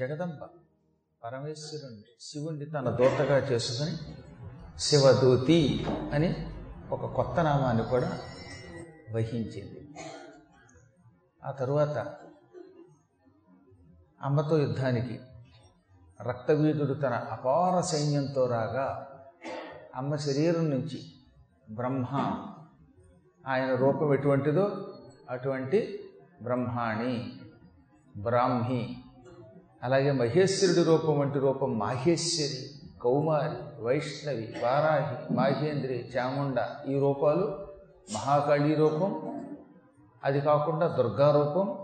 జగదంబ. పరమేశ్వరుణ్ణి శివుణ్ణి తన దూతగా చేసుకుని శివదూతి అని ఒక కొత్త నామాన్ని కూడా వహించింది. ఆ తరువాత అమ్మతో యుద్ధానికి రక్తవీధుడు తన అపార సైన్యంతో రాగా అమ్మ శరీరం నుంచి బ్రహ్మ ఆయన రూపం ఎటువంటిదో అటువంటి బ్రహ్మాణి బ్రాహ్మి అలాగే మహేశ్వరుడి రూపం వంటి రూపం మాహేశ్వరి కౌమారి వైష్ణవి వారాహి మాహేంద్రి చాముండ ఈ రూపాలు మహాకాళీ రూపం. అది కాకుండా దుర్గా రూపం.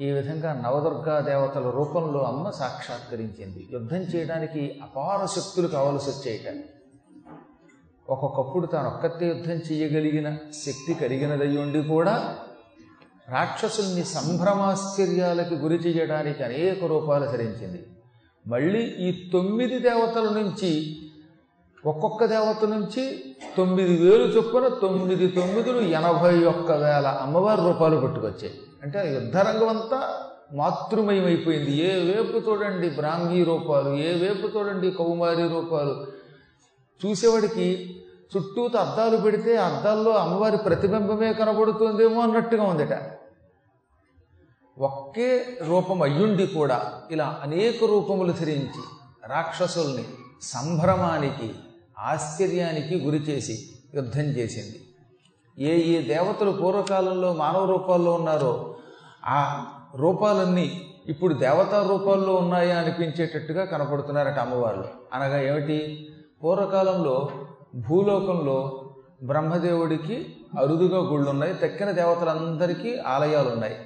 ఈ విధంగా నవదుర్గా దేవతల రూపంలో అమ్మ సాక్షాత్కరించింది. యుద్ధం చేయడానికి అపార శక్తులు కావలసి వచ్చేయట. ఒక్కొక్కప్పుడు తాను ఒక్కతే యుద్ధం చేయగలిగిన శక్తి కలిగినదై ఉండి కూడా రాక్షసుల్ని సంభ్రమాశ్చర్యాలకు గురి చేయడానికి అనేక రూపాలు ధరించింది మళ్ళీ ఈ తొమ్మిది దేవతల నుంచి ఒక్కొక్క దేవత నుంచి తొమ్మిది వేలు చొప్పున తొమ్మిది తొమ్మిదిలు ఎనభై ఒక్క వేల అమ్మవారి రూపాలు పట్టుకొచ్చాయి. అంటే యుద్ధరంగం అంతా మాతృమయమైపోయింది. ఏ వేపు చూడండి బ్రాహ్మీ రూపాలు ఏ వేపు చూడండి కౌమారి రూపాలు. చూసేవాడికి చుట్టూతో అద్దాలు పెడితే అద్దాల్లో అమ్మవారి ప్రతిబింబమే కనబడుతుందేమో అన్నట్టుగా ఉందట. ఒకే రూపం అయ్యుండి కూడా ఇలా అనేక రూపములు ధరించి రాక్షసుల్ని సంభ్రమానికి ఆశ్చర్యానికి గురి చేసి యుద్ధం చేసింది. ఏ ఏ దేవతలు పూర్వకాలంలో మానవ రూపాల్లో ఉన్నారో ఆ రూపాలన్నీ ఇప్పుడు దేవతా రూపాల్లో ఉన్నాయా అనిపించేటట్టుగా కనపడుతున్నారట అమ్మవారు అనగా ఏమిటి? పూర్వకాలంలో భూలోకంలో బ్రహ్మదేవుడికి అరుదుగా గుళ్ళు ఉన్నాయి తక్కిన దేవతలందరికీ ఆలయాలు ఉన్నాయి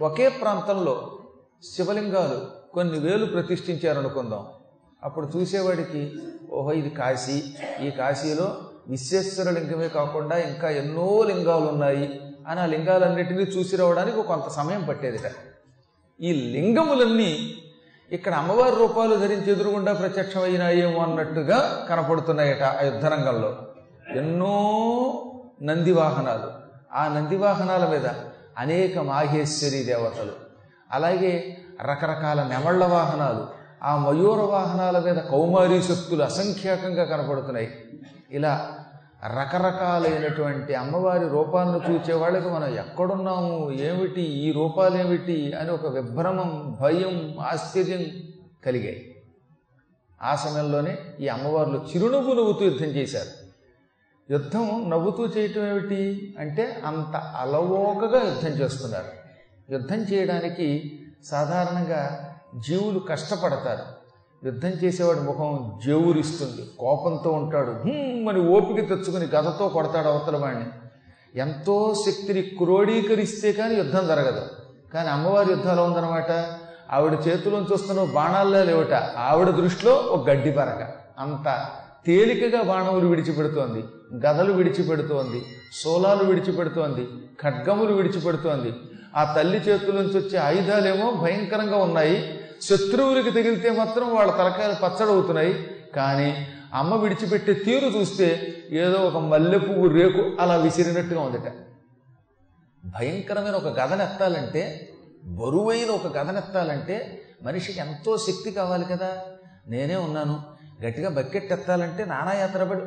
ఒకే ప్రాంతంలో శివలింగాలు కొన్ని వేలు ప్రతిష్ఠించారనుకుందాం. అప్పుడు చూసేవాడికి ఓహో ఇది కాశీ. ఈ కాశీలో విశ్వేశ్వర లింగమే కాకుండా ఇంకా ఎన్నో లింగాలు ఉన్నాయి అని ఆ లింగాలన్నిటినీ చూసి రావడానికి కొంత సమయం పట్టేదిట. ఈ లింగములన్నీ ఇక్కడ అమ్మవారి రూపాలు ధరించి ఎదురుగుండా ప్రత్యక్షమైనాయేమో అన్నట్టుగా కనపడుతున్నాయట ఆ యుద్ధరంగంలో. ఎన్నో నంది వాహనాలు. ఆ నంది వాహనాల మీద అనేక మాహేశ్వరి దేవతలు. అలాగే రకరకాల నెమళ్ళ వాహనాలు. ఆ మయూర వాహనాల మీద కౌమారీ శక్తులు అసంఖ్యాకంగా కనపడుతున్నాయి. ఇలా రకరకాలైనటువంటి అమ్మవారి రూపాలను చూసే వాళ్ళకి మనం ఎక్కడున్నాము ఏమిటి ఈ రూపాలేమిటి అని ఒక విభ్రమం భయం ఆశ్చర్యం కలిగాయి. ఆ సమయంలోనే ఈ అమ్మవార్లు చిరునవ్వు నవ్వుతూ యుద్ధం చేశారు. యుద్ధం నవ్వుతూ చేయటం ఏమిటి అంటే అంత అలవోకగా యుద్ధం చేస్తున్నారు. యుద్ధం చేయడానికి సాధారణంగా జీవులు కష్టపడతారు. యుద్ధం చేసేవాడి ముఖం జేవురిస్తుంది. కోపంతో ఉంటాడు. అని ఓపిక తెచ్చుకుని గదతో కొడతాడు అవతల వాడిని ఎంతో శక్తిని క్రోడీకరిస్తే కానీ యుద్ధం జరగదు. కానీ అమ్మవారి యుద్ధాలు ఉందన్నమాట? ఆవిడ చేతిలోంచి వస్తున్న బాణాల్లో లేవట. ఆవిడ దృష్టిలో ఒక గడ్డి పరక అంత తేలికగా బాణములు విడిచిపెడుతోంది. గదలు విడిచిపెడుతోంది. సోలాలు విడిచిపెడుతోంది. ఖడ్గములు విడిచిపెడుతోంది. ఆ తల్లి చేతుల నుంచి వచ్చే ఆయుధాలేమో భయంకరంగా ఉన్నాయి. శత్రువులకి తగిలితే మాత్రం వాళ్ళ తలకాయలు పచ్చడవుతున్నాయి. కానీ అమ్మ విడిచిపెట్టే తీరు చూస్తే ఏదో ఒక మల్లె పువ్వు రేకు అలా విసిరినట్టుగా ఉందట. భయంకరమైన ఒక గదనెత్తాలంటే బరువైన ఒక గదనెత్తాలంటే మనిషికి ఎంతో శక్తి కావాలి కదా. నేనే ఉన్నాను. గట్టిగా బకెట్ ఎత్తాలంటే నానా యాత్ర పడి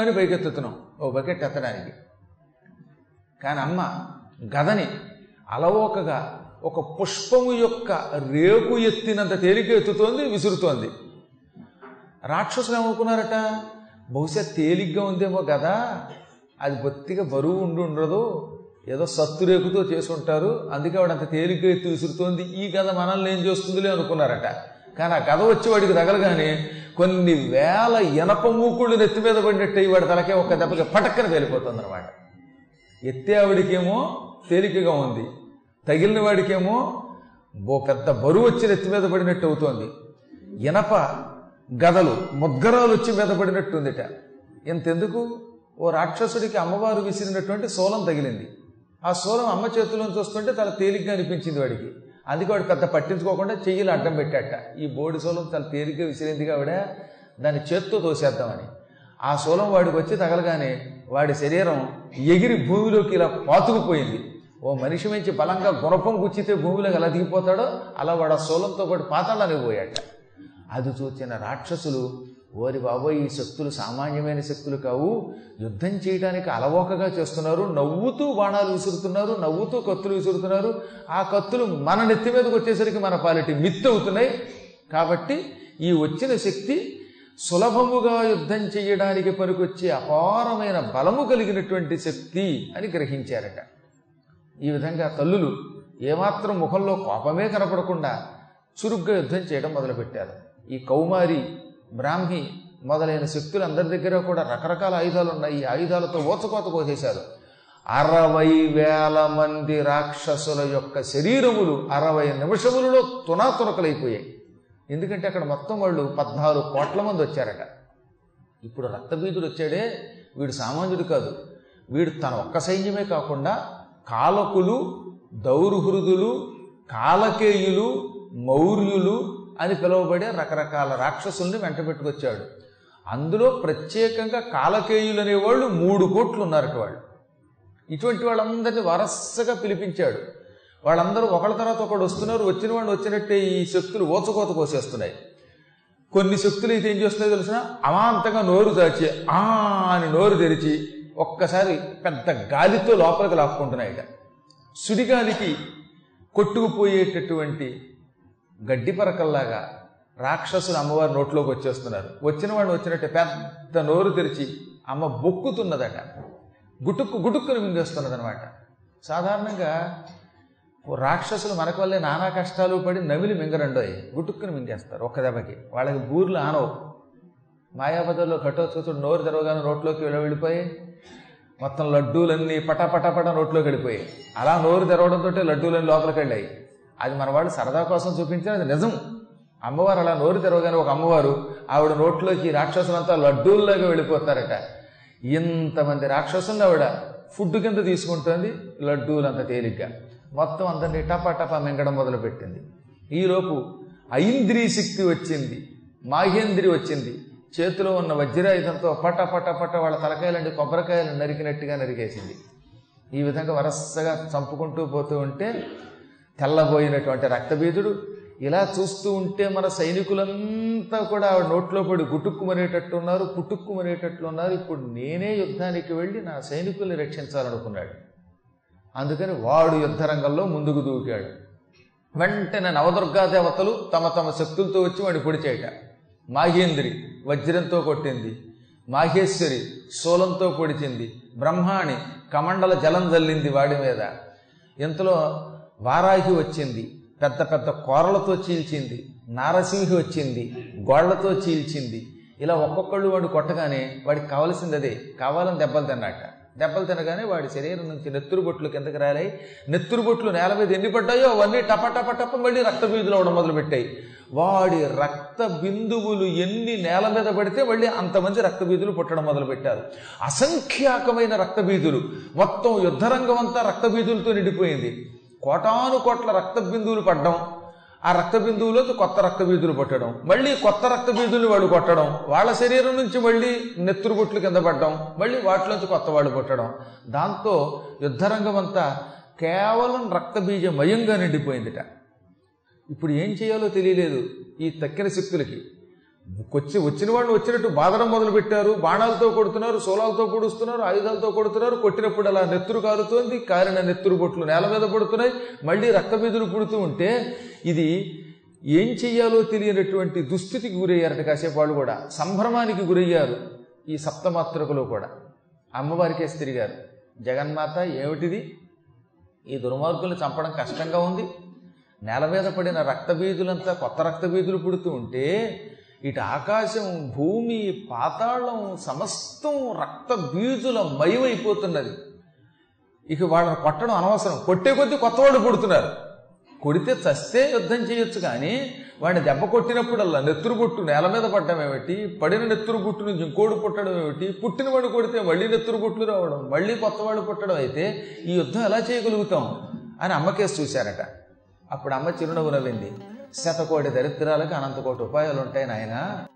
అని పైకెత్తుతున్నాం ఓ బకెట్ ఎత్తడానికి. కానీ అమ్మ గదని అలవోకగా ఒక పుష్పము యొక్క రేకు ఎత్తినంత తేలిక ఎత్తుతోంది విసురుతోంది. రాక్షసులు ఏమనుకున్నారట? బహుశా తేలిగ్గా ఉందేమో కదా? అది బొత్తిగా బరువు ఉండి ఉండదు. ఏదో సత్తు రేకుతో చేసి ఉంటారు. అందుకే వాడు అంత తేలిగ్గా ఎత్తి విసురుతోంది. ఈ కథ మనల్ని ఏం చేస్తుందిలే అనుకున్నారట. కానీ ఆ కథ వచ్చి వాడికి తగలగానే కొన్ని వేల ఎనప మూకుళ్ళు నెత్తి మీద పడినట్టు వాడి తలకే ఒక దెబ్బకి పటక్కన వెళ్ళిపోతుంది అనమాట ఎత్తే ఆవిడికేమో తేలికగా ఉంది. తగిలిన వాడికేమో ఓ పెద్ద బరువు వచ్చి నెత్తి మీద పడినట్టు అవుతోంది. ఇనప గదలు ముద్గరాలు వచ్చి మీద పడినట్టుందిట. ఇంతెందుకు? ఓ రాక్షసుడికి అమ్మవారు విసిరినటువంటి సోలం తగిలింది. ఆ సోలం అమ్మ చేతిలోంచి వస్తుంటే చాలా తేలిగ్గా అనిపించింది వాడికి. అందుకే వాడు పెద్ద పట్టించుకోకుండా చెయ్యిలు అడ్డం పెట్టాట. ఈ బోడి సోలం చాలా తేలిగ్గా విసిరింది కావిడ దాన్ని చేత్తో తోసేద్దామని. ఆ సోలం వాడికి వచ్చి తగలగానే వాడి శరీరం ఎగిరి భూమిలోకి ఇలా పాతుకుపోయింది. ఓ మనిషి మంచి బలంగా గుణపం గుచ్చితే భూమిలోకి ఎలా దిగిపోతాడో? అలా వాడు ఆ శూలంతో పాటు పాతాళానికి పోయాట అది చూచిన రాక్షసులు ఓరి బాబోయ్ ఈ శక్తులు సామాన్యమైన శక్తులు కావు. యుద్ధం చేయడానికి అలవోకగా చేస్తున్నారు. నవ్వుతూ బాణాలు విసురుతున్నారు. నవ్వుతూ కత్తులు విసురుతున్నారు. ఆ కత్తులు మన నెత్తి మీదకి వచ్చేసరికి మన పాలిటి మిత్తు అవుతున్నాయి. కాబట్టి ఈ వచ్చిన శక్తి సులభముగా యుద్ధం చేయడానికి పనికొచ్చే అపారమైన బలము కలిగినటువంటి శక్తి అని గ్రహించారట. ఈ విధంగా తల్లులు ఏమాత్రం ముఖంలో కోపమే కనపడకుండా చురుగ్గా యుద్ధం చేయడం మొదలుపెట్టారు. ఈ కౌమారి బ్రాహ్మి మొదలైన శక్తులు అందరి దగ్గర కూడా రకరకాల ఆయుధాలు ఉన్నాయి. ఈ ఆయుధాలతో ఓచకోత కోసేశారు అరవై వేల మంది రాక్షసుల యొక్క శరీరములు అరవై నిమిషములలో తునాతునకలైపోయాయి. ఎందుకంటే అక్కడ మొత్తం వాళ్ళు పద్నాలుగు కోట్ల మంది వచ్చారట. ఇప్పుడు రక్తబీజుడు వచ్చాడే వీడు సామాన్యుడు కాదు. వీడు తన ఒక్క సైన్యమే కాకుండా కాలకులు దౌర్హృదులు కాలకేయులు మౌర్యులు అని పిలువబడే రకరకాల రాక్షసుల్ని వెంట పెట్టుకొచ్చాడు. అందులో ప్రత్యేకంగా కాలకేయులు అనేవాళ్ళు మూడు కోట్లు ఉన్నారట వాళ్ళు ఇటువంటి వాళ్ళందరినీ వరసగా పిలిపించాడు. వాళ్ళందరూ ఒకళ్ళ తర్వాత ఒకడు వస్తున్నారు. వచ్చిన వాళ్ళు వచ్చినట్టే ఈ శక్తులు ఓచకోత కోసేస్తున్నాయి. కొన్ని శక్తులు అయితే ఏం చేస్తున్నాయో తెలిసిన అమాంతంగా నోరు దాచి ఆ అని నోరు తెరిచి ఒక్కసారి పెద్ద గాలితో లోపలికి లాక్కుంటున్నాయట సుడిగాలికి కొట్టుకుపోయేటటువంటి గడ్డి పరకల్లాగా రాక్షసులు అమ్మవారి నోట్లోకి వచ్చేస్తున్నారు. వచ్చిన వాళ్ళు వచ్చినట్టే పెద్ద నోరు తెరిచి అమ్మ బొక్కుతున్నదట. గుటుక్కు గుటుక్కుని మింగేస్తున్నది అనమాట సాధారణంగా రాక్షసులు మనకు వల్లే నానా కష్టాలు పడి నమిలి మింగరండోయి. గుటుక్కుని మింగేస్తారు ఒక్క దెబ్బకి. వాళ్ళకి బూర్లు ఆనవు. మాయాబజార్లో కట్టోచుతుడు నోరు తెరవగానే నోట్లోకి వెళ్ళ వెళ్ళిపోయి మొత్తం లడ్డూలన్నీ పటపటపట నోట్లోకి వెళ్ళిపోయాయి అలా నోరు తెరవడంతో లడ్డూలన్నీ లోపలికి వెళ్ళాయి. అది మన వాళ్ళు సరదా కోసం చూపించిన అది నిజం. అమ్మవారు అలా నోరు తెరవగానే ఒక అమ్మవారు ఆవిడ నోట్లోకి రాక్షసులంతా లడ్డూల్లోకి వెళ్ళిపోతారట. ఇంతమంది రాక్షసులను ఆవిడ ఫుడ్ కింద తీసుకుంటుంది లడ్డూలంత తేలిగ్గా. మొత్తం అందరినీ టపా టపా మింగడం మొదలుపెట్టింది. ఈలోపు ఐంద్రీ శక్తి వచ్చింది మాహేంద్రి వచ్చింది. చేతిలో ఉన్న వజ్రాయుధంతో పట పట పట వాళ్ళ తలకాయలండి కొబ్బరికాయలు నరికినట్టుగా నరికేసింది. ఈ విధంగా వరసగా చంపుకుంటూ పోతూ ఉంటే తెల్లబోయినటువంటి రక్తబీజుడు ఇలా చూస్తూ ఉంటే మన సైనికులంతా కూడా ఆవిడ నోట్లో పడి గుటుక్కుమనేటట్టున్నారు ఉన్నారు ఉన్నారు. ఇప్పుడు నేనే యుద్ధానికి వెళ్ళి నా సైనికుల్ని రక్షించాలనుకున్నాడు. అందుకని వాడు యుద్ధరంగంలో ముందుకు దూకాడు. వెంటనే నవదుర్గా దేవతలు తమ తమ శక్తులతో వచ్చి వాడిని పొడిచేయట మాగేంద్రి వజ్రంతో కొట్టింది. మాహేశ్వరి శూలంతో పొడిచింది. బ్రహ్మాణి కమండల జలం జల్లింది వాడి మీద. ఇంతలో వారాహి వచ్చింది. పెద్ద పెద్ద కోరలతో చీల్చింది. నారసింహి వచ్చింది. గోళ్ళతో చీల్చింది. ఇలా ఒక్కొక్కళ్ళు వాడు కొట్టగానే వాడికి కావలసింది అదే. కావాలని దెబ్బలు తిన్నట్ట దెబ్బలు తినగానే వాడి శరీరం నుంచి నెత్తురు బొట్లు కిందకి రాలాయి. నెత్తురు బొట్లు నేల మీద ఎన్ని పడ్డాయో అవన్నీ టప టప టప మళ్ళీ రక్త బీజులు అవడం మొదలుపెట్టాయి. వాడి రక్త బిందువులు ఎన్ని నేల మీద పడితే మళ్ళీ అంతమంది రక్తబీధులు పుట్టడం మొదలుపెట్టారు. అసంఖ్యాకమైన రక్తబీధులు మొత్తం యుద్ధరంగం అంతా రక్తబీధులతో నిండిపోయింది. కోటాను కోట్ల రక్త బిందువులు పడ్డం. ఆ రక్త బిందువులతో కొత్త రక్త బీజులు పట్టడం. మళ్ళీ కొత్త రక్త బీజులు వాళ్ళు కొట్టడం. వాళ్ళ శరీరం నుంచి మళ్ళీ నెత్తురుగుట్లు కింద పడ్డం. మళ్ళీ వాటిలోంచి కొత్త వాళ్ళు పుట్టడం. దాంతో యుద్ధరంగం అంతా కేవలం రక్త బీజమయంగా నిండిపోయిందిట. ఇప్పుడు ఏం చేయాలో తెలియలేదు ఈ తక్కిన శక్తులకి. వచ్చి వచ్చిన వాళ్ళు వచ్చినట్టు బాధడం మొదలు పెట్టారు బాణాలతో కొడుతున్నారు సోలాలతో పొడుస్తున్నారు ఆయుధాలతో కొడుతున్నారు కొట్టినప్పుడు అలా నెత్తురు కారుతోంది కారిన నెత్తురు బొట్లు నేల మీద పడుతున్నాయి మళ్ళీ రక్తబీదులు పుడుతూ ఉంటే ఇది ఏం చెయ్యాలో తెలియనటువంటి దుస్థితికి గురయ్యారట కాసేపు వాళ్ళు కూడా. సంభ్రమానికి గురయ్యారు ఈ సప్తమాత్రకులు కూడా. అమ్మవారికేసి తిరిగారు. జగన్మాత ఏమిటిది? ఈ దుర్మార్గుల్ని చంపడం కష్టంగా ఉంది. నేల మీద పడిన రక్తబీజులంతా కొత్త రక్తబీజులు పుడుతూ ఉంటే ఇటు ఆకాశం భూమి పాతాళం సమస్తం రక్త బీజుల మయమైపోతున్నది. ఇక వాళ్ళని కొట్టడం అనవసరం. కొట్టే కొద్దీ కొత్త వాళ్ళు పుడుతున్నారు. కొడితే చస్తే యుద్ధం చేయొచ్చు కానీ వాడిని దెబ్బ కొట్టినప్పుడల్లా నెత్తురు బొట్టు నేల మీద పడ్డం ఏమిటి? పడిన నెత్తురు బుట్టు నుంచి ఇంకోడు పుట్టడం ఏమిటి? పుట్టిన వాడు కొడితే మళ్ళీ నెత్తురు బుట్లు రావడం మళ్ళీ కొత్త వాళ్ళు పుట్టడం అయితే ఈ యుద్ధం ఎలా చేయగలుగుతాం? అని అమ్మకేసి చూశారట. అప్పుడు అమ్మ చిరునవ్వు నవ్వింది. శతకోటి దరిద్రాలకు అనంతకోటి ఉపాయాలు ఉంటాయి నాయనా.